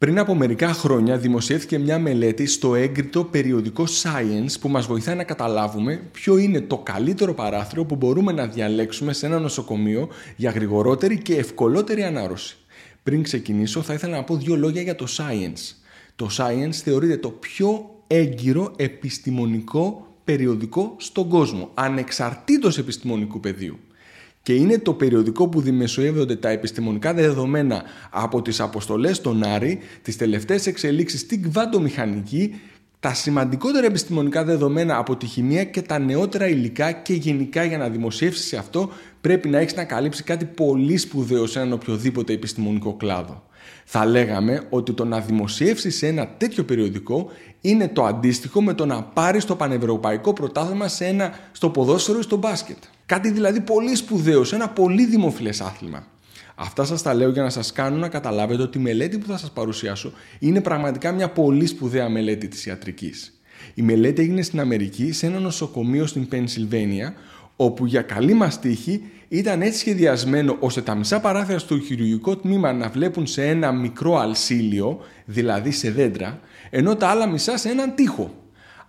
Πριν από μερικά χρόνια δημοσιεύθηκε μια μελέτη στο έγκριτο περιοδικό Science που μας βοηθάει να καταλάβουμε ποιο είναι το καλύτερο παράθυρο που μπορούμε να διαλέξουμε σε ένα νοσοκομείο για γρηγορότερη και ευκολότερη ανάρρωση. Πριν ξεκινήσω θα ήθελα να πω δύο λόγια για το Science. Το Science θεωρείται το πιο έγκυρο επιστημονικό περιοδικό στον κόσμο, ανεξαρτήτως επιστημονικού πεδίου και είναι το περιοδικό που δημοσιεύονται τα επιστημονικά δεδομένα από τις αποστολές των Άρη, τις τελευταίες εξελίξεις στην κβαντομηχανική, τα σημαντικότερα επιστημονικά δεδομένα από τη χημεία και τα νεότερα υλικά και γενικά για να δημοσιεύσεις σε αυτό πρέπει να έχεις να καλύψεις κάτι πολύ σπουδαίο σε έναν οποιοδήποτε επιστημονικό κλάδο. Θα λέγαμε ότι το να δημοσιεύσει σε ένα τέτοιο περιοδικό είναι το αντίστοιχο με το να πάρεις το πανευρωπαϊκό πρωτάθλημα σε ένα, στο ποδόσφαιρο ή στο μπάσκετ. Κάτι δηλαδή πολύ σπουδαίο, σε ένα πολύ δημοφιλές άθλημα. Αυτά σας τα λέω για να σας κάνω να καταλάβετε ότι η μελέτη που θα σας παρουσιάσω είναι πραγματικά μια πολύ σπουδαία μελέτη της ιατρικής. Η μελέτη έγινε στην Αμερική σε ένα νοσοκομείο στην Πενσιλβένια όπου για καλή μας τύχη ήταν έτσι σχεδιασμένο ώστε τα μισά παράθυρα στο χειρουργικό τμήμα να βλέπουν σε ένα μικρό αλσίλιο, δηλαδή σε δέντρα, ενώ τα άλλα μισά σε έναν τοίχο.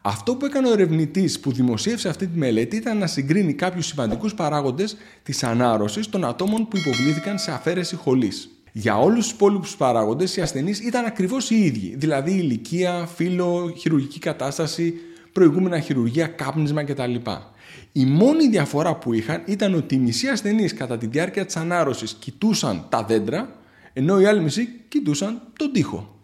Αυτό που έκανε ο ερευνητής που δημοσίευσε αυτή τη μελέτη ήταν να συγκρίνει κάποιους σημαντικούς παράγοντες της ανάρρωσης των ατόμων που υποβλήθηκαν σε αφαίρεση χολής. Για όλους τους υπόλοιπους παράγοντες, οι ασθενείς ήταν ακριβώς οι ίδιοι, δηλαδή ηλικία, φύλλο, χειρουργική κατάσταση, προηγούμενα χειρουργία, κάπνισμα κτλ. Η μόνη διαφορά που είχαν ήταν ότι οι μισοί ασθενείς κατά τη διάρκεια της ανάρρωσης κοιτούσαν τα δέντρα, ενώ οι άλλοι μισοί κοιτούσαν τον τοίχο.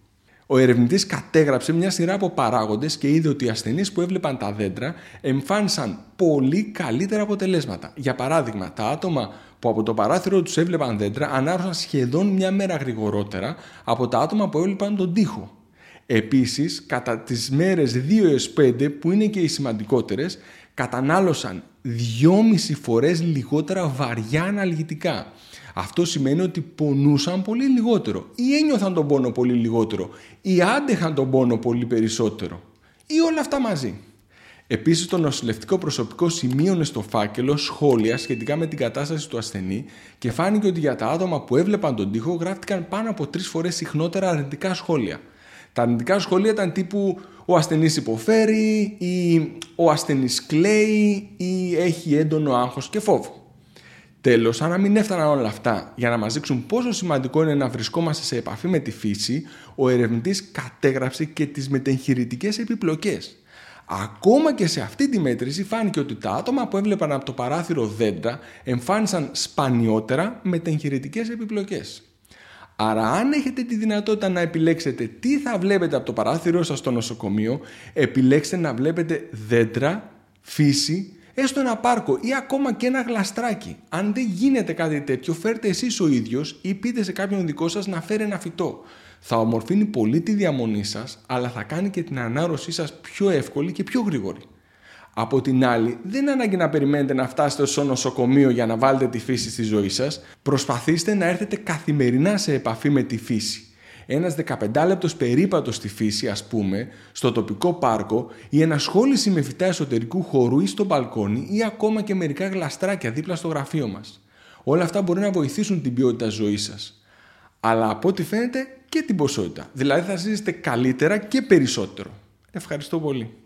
Ο ερευνητής κατέγραψε μια σειρά από παράγοντες και είδε ότι οι ασθενείς που έβλεπαν τα δέντρα εμφάνισαν πολύ καλύτερα αποτελέσματα. Για παράδειγμα, τα άτομα που από το παράθυρο τους έβλεπαν δέντρα ανάρρωσαν σχεδόν μια μέρα γρηγορότερα από τα άτομα που έβλεπαν τον τοίχο. Επίσης, κατά τις μέρες 2 έως 5 που είναι και οι σημαντικότερες, κατανάλωσαν 2,5 φορές λιγότερα βαριά αναλγητικά. Αυτό σημαίνει ότι πονούσαν πολύ λιγότερο ή ένιωθαν τον πόνο πολύ λιγότερο ή άντεχαν τον πόνο πολύ περισσότερο ή όλα αυτά μαζί. Επίσης, το νοσηλευτικό προσωπικό σημείωνε στο φάκελο σχόλια σχετικά με την κατάσταση του ασθενή και φάνηκε ότι για τα άτομα που έβλεπαν τον τοίχο γράφτηκαν πάνω από τρεις φορές συχνότερα αρνητικά σχόλια. Τα αρνητικά σχόλια ήταν τύπου ο ασθενής υποφέρει ή ο ασθενής κλαίει ή έχει έντονο άγχος και φόβο. Τέλος, αν να μην έφταναν όλα αυτά για να μας δείξουν πόσο σημαντικό είναι να βρισκόμαστε σε επαφή με τη φύση, ο ερευνητής κατέγραψε και τις μετεγχειρητικές επιπλοκές. Ακόμα και σε αυτή τη μέτρηση φάνηκε ότι τα άτομα που έβλεπαν από το παράθυρο δέντρα εμφάνισαν σπανιότερα μετεγχειρητικές επιπλοκές. Άρα αν έχετε τη δυνατότητα να επιλέξετε τι θα βλέπετε από το παράθυρο σας στο νοσοκομείο, επιλέξτε να βλέπετε δέντρα, φύση, έστω ένα πάρκο ή ακόμα και ένα γλαστράκι. Αν δεν γίνεται κάτι τέτοιο, φέρτε εσείς ο ίδιος ή πείτε σε κάποιον δικό σας να φέρει ένα φυτό. Θα ομορφύνει πολύ τη διαμονή σας, αλλά θα κάνει και την ανάρρωσή σας πιο εύκολη και πιο γρήγορη. Από την άλλη, δεν είναι ανάγκη να περιμένετε να φτάσετε στο νοσοκομείο για να βάλετε τη φύση στη ζωή σας. Προσπαθήστε να έρθετε καθημερινά σε επαφή με τη φύση. Ένας 15 λεπτός περίπατος στη φύση, ας πούμε, στο τοπικό πάρκο ή ενασχόληση με φυτά εσωτερικού χώρου ή στο μπαλκόνι ή ακόμα και μερικά γλαστράκια δίπλα στο γραφείο μας. Όλα αυτά μπορεί να βοηθήσουν την ποιότητα ζωής σας. Αλλά από ό,τι φαίνεται και την ποσότητα. Δηλαδή θα ζήσετε καλύτερα και περισσότερο. Ευχαριστώ πολύ.